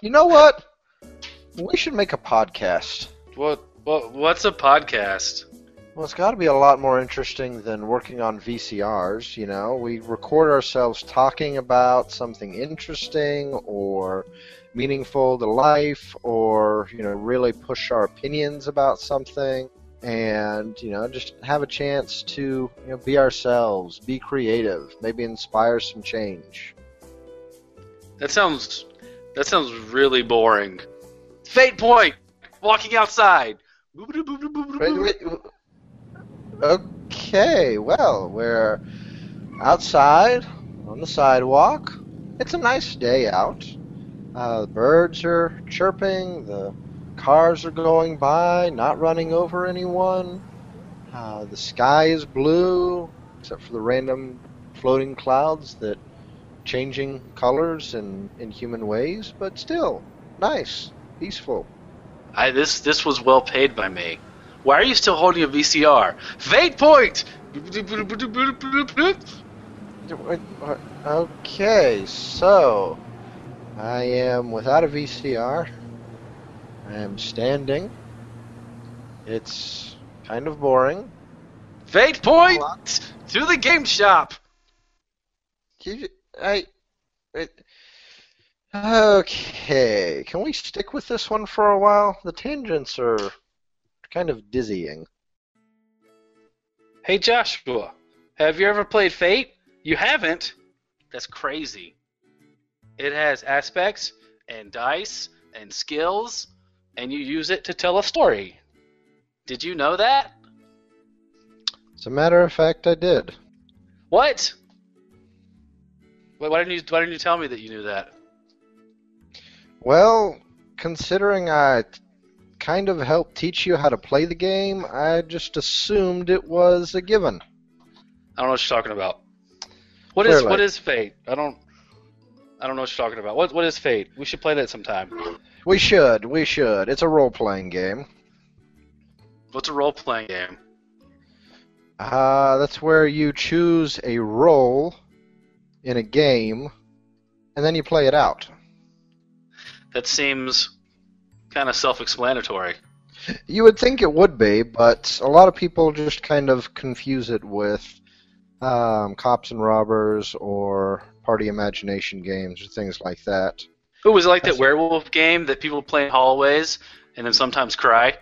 You know what? We should make a podcast. What? What? What's a podcast? Well, it's got to be a lot more interesting than working on VCRs. You know, we record ourselves talking about something interesting or meaningful to life, or you know, really push our opinions about something, and you know, just have a chance to you know be ourselves, be creative, maybe inspire some change. That sounds. That sounds really boring. Fate point. Walking outside. Okay, well, we're outside on the sidewalk. It's a nice day out. Uh, the birds are chirping, the cars are going by, not running over anyone. Uh, the sky is blue, except for the random floating clouds that changing colors and in human ways, but still nice, peaceful. I this this was well paid by me. Why are you still holding a VCR? Fate point. Okay, so I am without a VCR. I am standing. It's kind of boring. Fate point to the game shop. You, I, it, okay, can we stick with this one for a while? The tangents are kind of dizzying. Hey Joshua, have you ever played Fate? You haven't? That's crazy. It has aspects and dice and skills, and you use it to tell a story. Did you know that? As a matter of fact, I did. What? Why didn't you why didn't you tell me that you knew that? Well, considering I kind of helped teach you how to play the game, I just assumed it was a given. I don't know what you're talking about. What is Clearly. what is Fate? I don't I don't know what you're talking about. What what is Fate? We should play that sometime. We should, we should. It's a role playing game. What's a role playing game? Uh, that's where you choose a role in a game, and then you play it out. That seems kind of self-explanatory. You would think it would be, but a lot of people just kind of confuse it with um, cops and robbers or party imagination games or things like that. Who was it like that werewolf game that people play in hallways and then sometimes cry?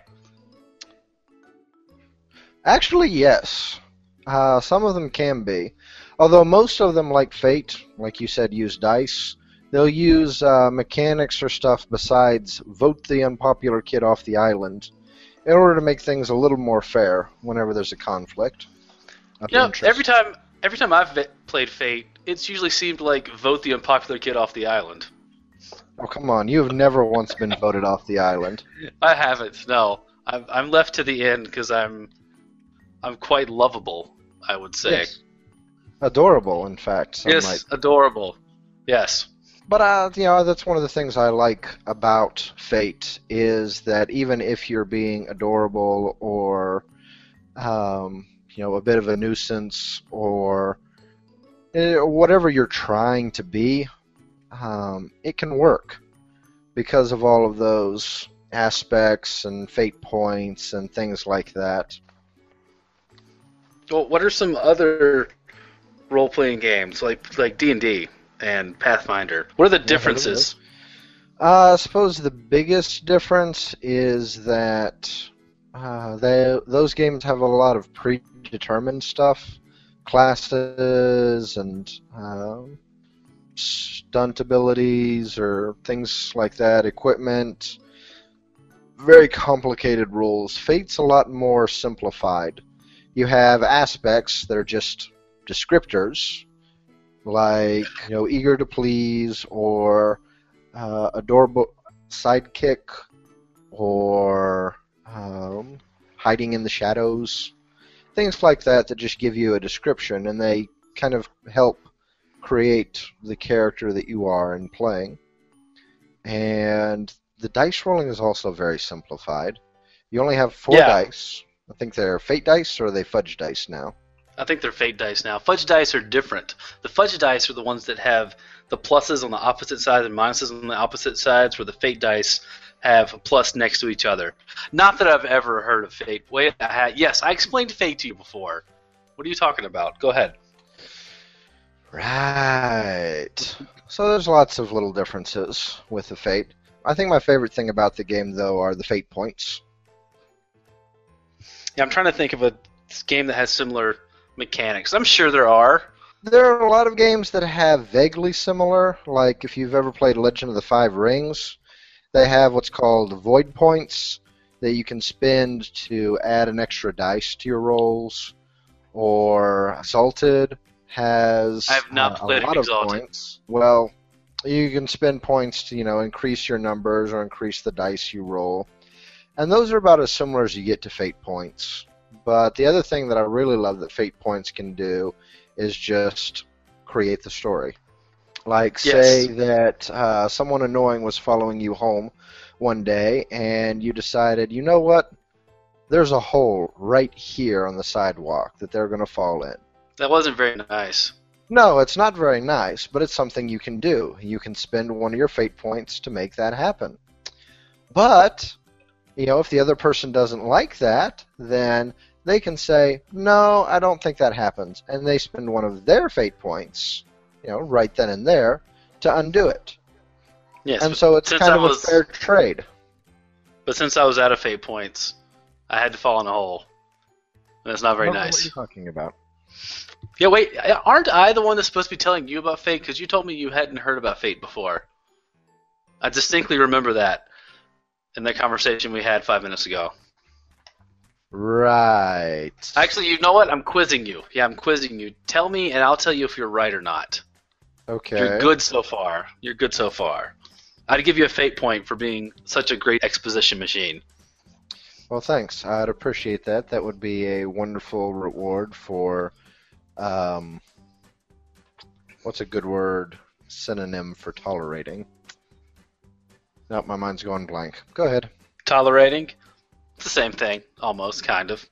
Actually, yes. Uh, some of them can be. Although most of them, like Fate, like you said, use dice. They'll use uh, mechanics or stuff besides vote the unpopular kid off the island in order to make things a little more fair whenever there's a conflict. You know, every time every time I've ve- played Fate, it's usually seemed like vote the unpopular kid off the island. Oh, come on. You have never once been voted off the island. I haven't. No, I'm I'm left to the end because I'm I'm quite lovable. I would say. Yes. Adorable, in fact. Some Yes, might adorable. Yes. But uh, you know, that's one of the things I like about Fate is that even if you're being adorable or, um, you know, a bit of a nuisance or eh, whatever you're trying to be, um, it can work because of all of those aspects and fate points and things like that. Well, what are some other role-playing games like like D and D and Pathfinder? What are the differences? Uh, I suppose the biggest difference is that uh, they, those games have a lot of predetermined stuff, classes and um, stunt abilities or things like that, equipment. Very complicated rules. Fate's a lot more simplified. You have aspects that are just descriptors, like you know, eager to please or uh, adorable sidekick or um, hiding in the shadows, things like that that just give you a description and they kind of help create the character that you are in playing. And the dice rolling is also very simplified. You only have four Yeah. dice. I think they're fate dice or are they fudge dice now? I think they're fate dice now. Fudge dice are different. The fudge dice are the ones that have the pluses on the opposite sides and minuses on the opposite sides, where the fate dice have a plus next to each other. Not that I've ever heard of fate. Wait, I had, yes, I explained fate to you before. What are you talking about? Go ahead. Right. So there's lots of little differences with the Fate. I think my favorite thing about the game, though, are the Fate points. Yeah, I'm trying to think of a game that has similar mechanics. I'm sure there are. There are a lot of games that have vaguely similar, like if you've ever played Legend of the Five Rings, they have what's called void points that you can spend to add an extra dice to your rolls, or Exalted has I have not uh, played a lot Exalted. of points. Well, you can spend points to you know increase your numbers or increase the dice you roll, and those are about as similar as you get to Fate points. But the other thing that I really love that Fate points can do is just create the story. Like Yes. say that uh, someone annoying was following you home one day, and you decided, you know what? There's a hole right here on the sidewalk that they're going to fall in. That wasn't very nice. No, it's not very nice, but it's something you can do. You can spend one of your fate points to make that happen. But, you know, if the other person doesn't like that, then they can say, no, I don't think that happens. And they spend one of their fate points, you know, right then and there to undo it. Yes, and so it's kind I of was- a fair trade. But since I was out of fate points, I had to fall in a hole. And that's not very don't What are you're talking about? Yeah, wait, aren't I the one that's supposed to be telling you about fate? Because you told me you hadn't heard about fate before. I distinctly remember that in that conversation we had five minutes ago. Right. Actually, you know what? I'm quizzing you. Yeah, I'm quizzing you. Tell me, and I'll tell you if you're right or not. Okay. You're good so far. You're good so far. I'd give you a fate point for being such a great exposition machine. Well, thanks. I'd appreciate that. That would be a wonderful reward for, um, what's a good word? Synonym for tolerating. Nope, my mind's going blank. Go ahead. Tolerating? It's the same thing, almost, kind of.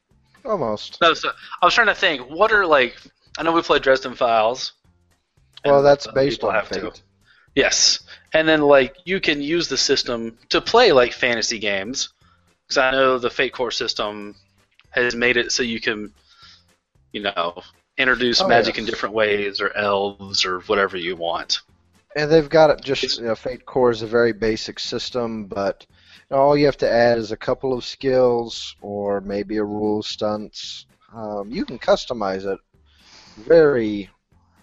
Almost. No, so I was trying to think. What are like? I know we played Dresden Files. Well, that's uh, based on have to. Yes, and then like you can use the system to play like fantasy games. Because I know the Fate Core system has made it so you can, you know, introduce Oh, magic yes. in different ways, or elves, or whatever you want. And they've got it just, you know, Fate Core is a very basic system, but all you have to add is a couple of skills or maybe a rule stunts. Um, you can customize it very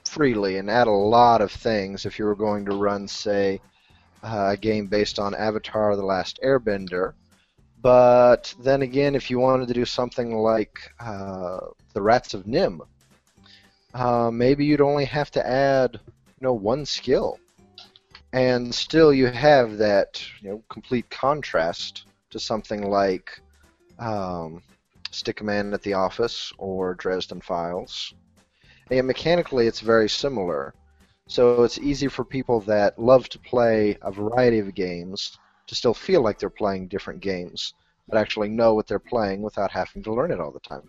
freely and add a lot of things if you were going to run, say, uh, a game based on Avatar The Last Airbender. But then again, if you wanted to do something like uh, The Rats of NIMH, uh, maybe you'd only have to add you know one skill and still you have that you know complete contrast to something like um, Stick Man at the Office or Dresden Files. And mechanically, it's very similar. So it's easy for people that love to play a variety of games to still feel like they're playing different games, but actually know what they're playing without having to learn it all the time.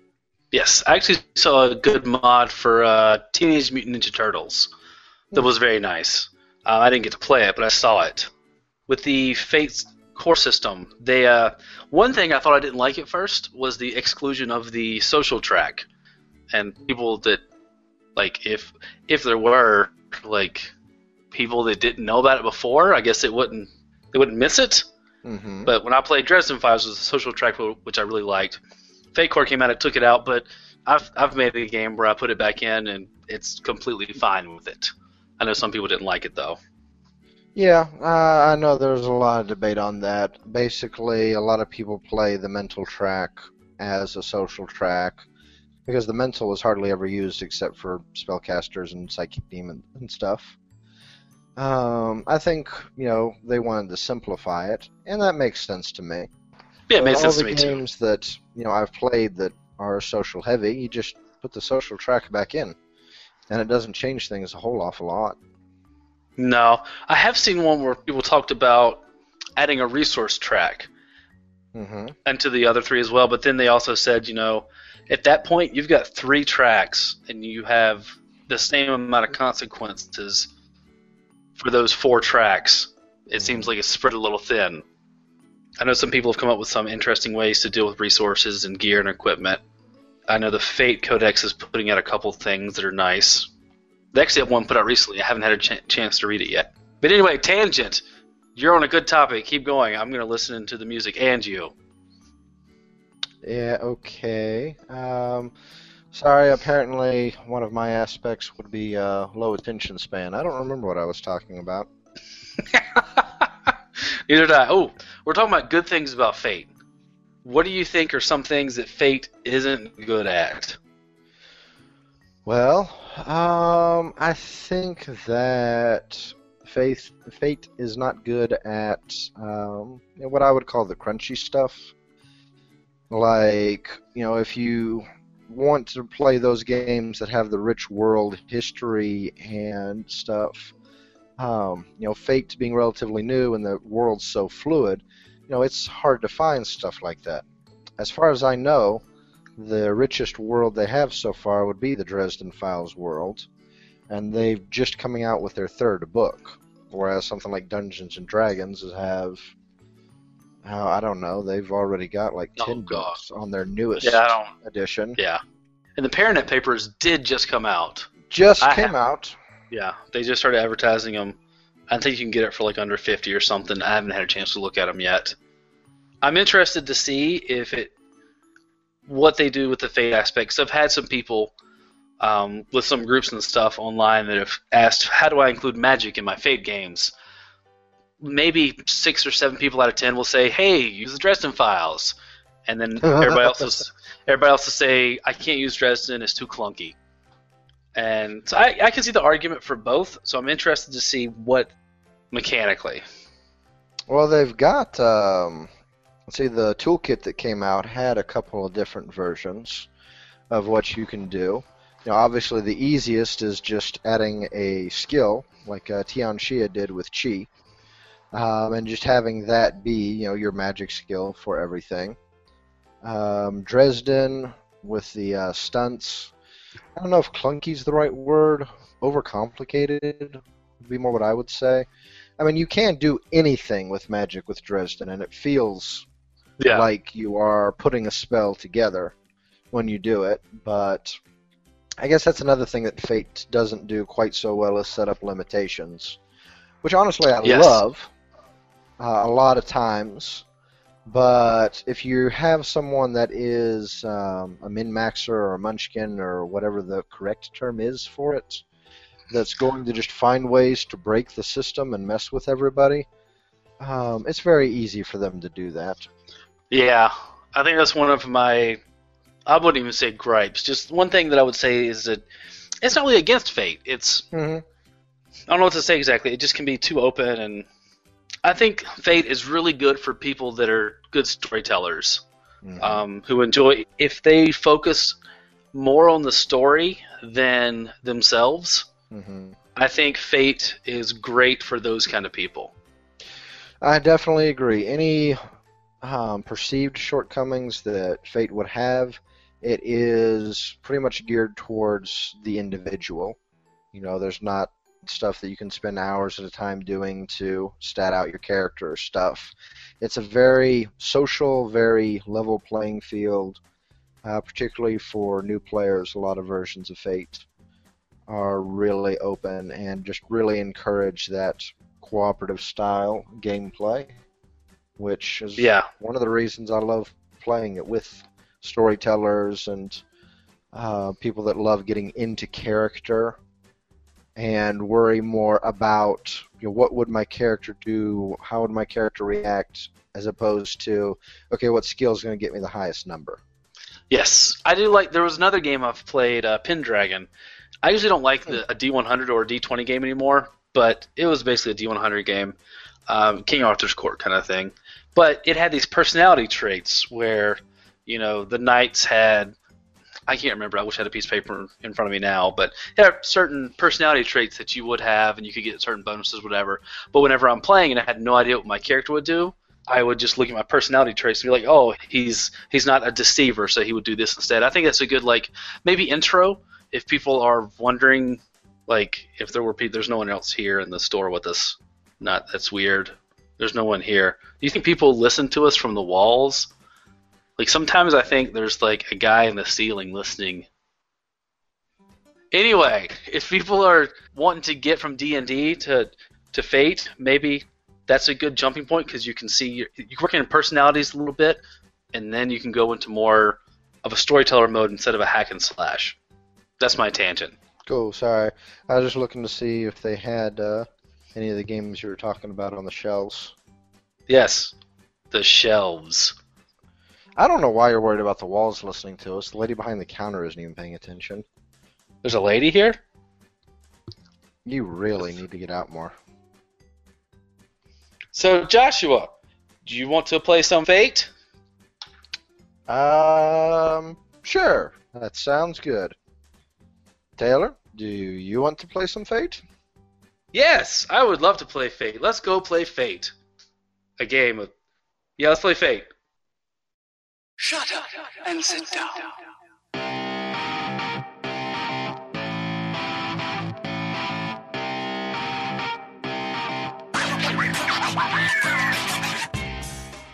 Yes, I actually saw a good mod for uh, Teenage Mutant Ninja Turtles that was very nice. Uh, I didn't get to play it, but I saw it. With the Fate's core system, they uh, one thing I thought I didn't like at first was the exclusion of the social track, and people that like if if there were like people that didn't know about it before, I guess it wouldn't they wouldn't miss it. hmm But when I played Dresden Files, was a social track which I really liked. Fate Core came out, and it took it out, but I've I've made a game where I put it back in and it's completely fine with it. I know some people didn't like it though. Yeah, uh, I know there's a lot of debate on that. Basically, a lot of people play the mental track as a social track because the mental is hardly ever used except for spellcasters and psychic demons and stuff. Um, I think you know they wanted to simplify it, and that makes sense to me. Yeah, it all sense to me too. games that you know I've played that are social heavy, you just put the social track back in, and it doesn't change things a whole awful lot. No, I have seen one where people talked about adding a resource track hmm into the other three as well, but then they also said, you know, At that point, you've got three tracks, and you have the same amount of consequences for those four tracks. It seems like it's spread a little thin. I know some people have come up with some interesting ways to deal with resources and gear and equipment. I know the Fate Codex is putting out a couple things that are nice. They actually have one put out recently. I haven't had a ch- chance to read it yet. But anyway, tangent. You're on a good topic. Keep going. I'm going to listen to the music and you. Yeah, okay. Um, sorry, apparently one of my aspects would be uh, low attention span. I don't remember what I was talking about. Neither did I. Oh, we're talking about good things about Fate. What do you think are some things that Fate isn't good at? Well, um, I think that Fate Fate is not good at um, what I would call the crunchy stuff. Like, you know, if you want to play those games that have the rich world history and stuff, um, you know, Fate being relatively new and the world's so fluid, you know, it's hard to find stuff like that. As far as I know, the richest world they have so far would be the Dresden Files world, and they've just coming out with their third book. Whereas something like Dungeons and Dragons have, how I don't know, they've already got like Oh, ten God. books on their newest Yeah, I don't. edition. Yeah. And the Paranet papers did just come out. Just I came have- out. Yeah, they just started advertising them. I think you can get it for like under 50 or something. I haven't had a chance to look at them yet. I'm interested to see if it what they do with the fate aspects. I've had some people um, with some groups and stuff online that have asked, "How do I include magic in my fate games?" Maybe six or seven people out of ten will say, "Hey, use the Dresden files," and then everybody else will, everybody else will say, "I can't use Dresden; it's too clunky." And so I, I can see the argument for both. So I'm interested to see what mechanically. Well, they've got. Um, see, the toolkit that came out had a couple of different versions of what you can do. Know, obviously the easiest is just adding a skill, like uh, Tian Xia did with Chi, um, and just having that be, you know, your magic skill for everything. Um, Dresden with the uh, stunts. I don't know if clunky's the right word. Overcomplicated would be more what I would say. I mean, you can do anything with magic with Dresden, and it feels like you are putting a spell together when you do it. But I guess that's another thing that Fate doesn't do quite so well is set up limitations, which honestly I Yes. love uh, a lot of times. But if you have someone that is um, a min maxer or a munchkin or whatever the correct term is for it, that's going to just find ways to break the system and mess with everybody, um, it's very easy for them to do that. Yeah, I think that's one of my. I wouldn't even say gripes. Just one thing that I would say is that it's not really against fate. It's hmm I don't know what to say exactly. It just can be too open, and I think fate is really good for people that are good storytellers. um, who enjoy if they focus more on the story than themselves. hmm I think Fate is great for those kind of people. I definitely agree. Any um, perceived shortcomings that Fate would have, it is pretty much geared towards the individual. You know, there's not stuff that you can spend hours at a time doing to stat out your character or stuff. It's a very social, very level playing field, uh, particularly for new players. A lot of versions of Fate are really open and just really encourage that cooperative style gameplay, which is Yeah, one of the reasons I love playing it with storytellers and uh, people that love getting into character and worry more about you know, what would my character do, how would my character react, as opposed to okay, what skill is going to get me the highest number. yes, I do like. There was another game I've played, uh, Pendragon. I usually don't like the, a D100 or a D20 game anymore, but it was basically a D100 game, um, King Arthur's Court kind of thing. But it had these personality traits where, you know, the knights had I can't remember. I wish I had a piece of paper in front of me now, but there are certain personality traits that you would have, and you could get certain bonuses, whatever. But whenever I'm playing and I had no idea what my character would do, I would just look at my personality traits and be like, oh, he's he's not a deceiver, so he would do this instead. I think that's a good like maybe intro if people are wondering like if there were people, there's no one else here in the store with us. Not that's weird. There's no one here. Do you think people listen to us from the walls? Like sometimes I think there's like a guy in the ceiling listening. Anyway, if people are wanting to get from D and D to to Fate, maybe that's a good jumping point because you can see your, you work in personalities a little bit, and then you can go into more of a storyteller mode instead of a hack and slash. That's my tangent. Cool. Sorry, I was just looking to see if they had uh, any of the games you were talking about on the shelves. Yes, the shelves. I don't know why you're worried about the walls listening to us. The lady behind the counter isn't even paying attention. There's a lady here. You really need to get out more. So Joshua, do you want to play some Fate? Um, sure. That sounds good. Taylor, do you want to play some Fate? Yes, I would love to play Fate. Let's go play Fate. A game of. Yeah, let's play Fate. Shut up and sit down.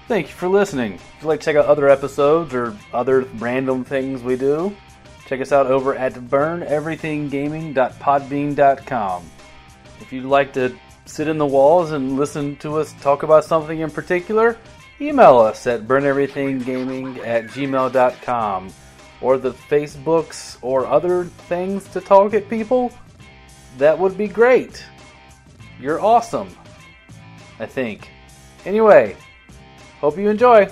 Thank you for listening. If you'd like to check out other episodes or other random things we do, check us out over at burneverythinggaming.podbean.com. If you'd like to sit in the walls and listen to us talk about something in particular, email us at burneverythinggaming at gmail.com or the Facebooks or other things to talk at people. That would be great. You're awesome. I think. Anyway, hope you enjoy.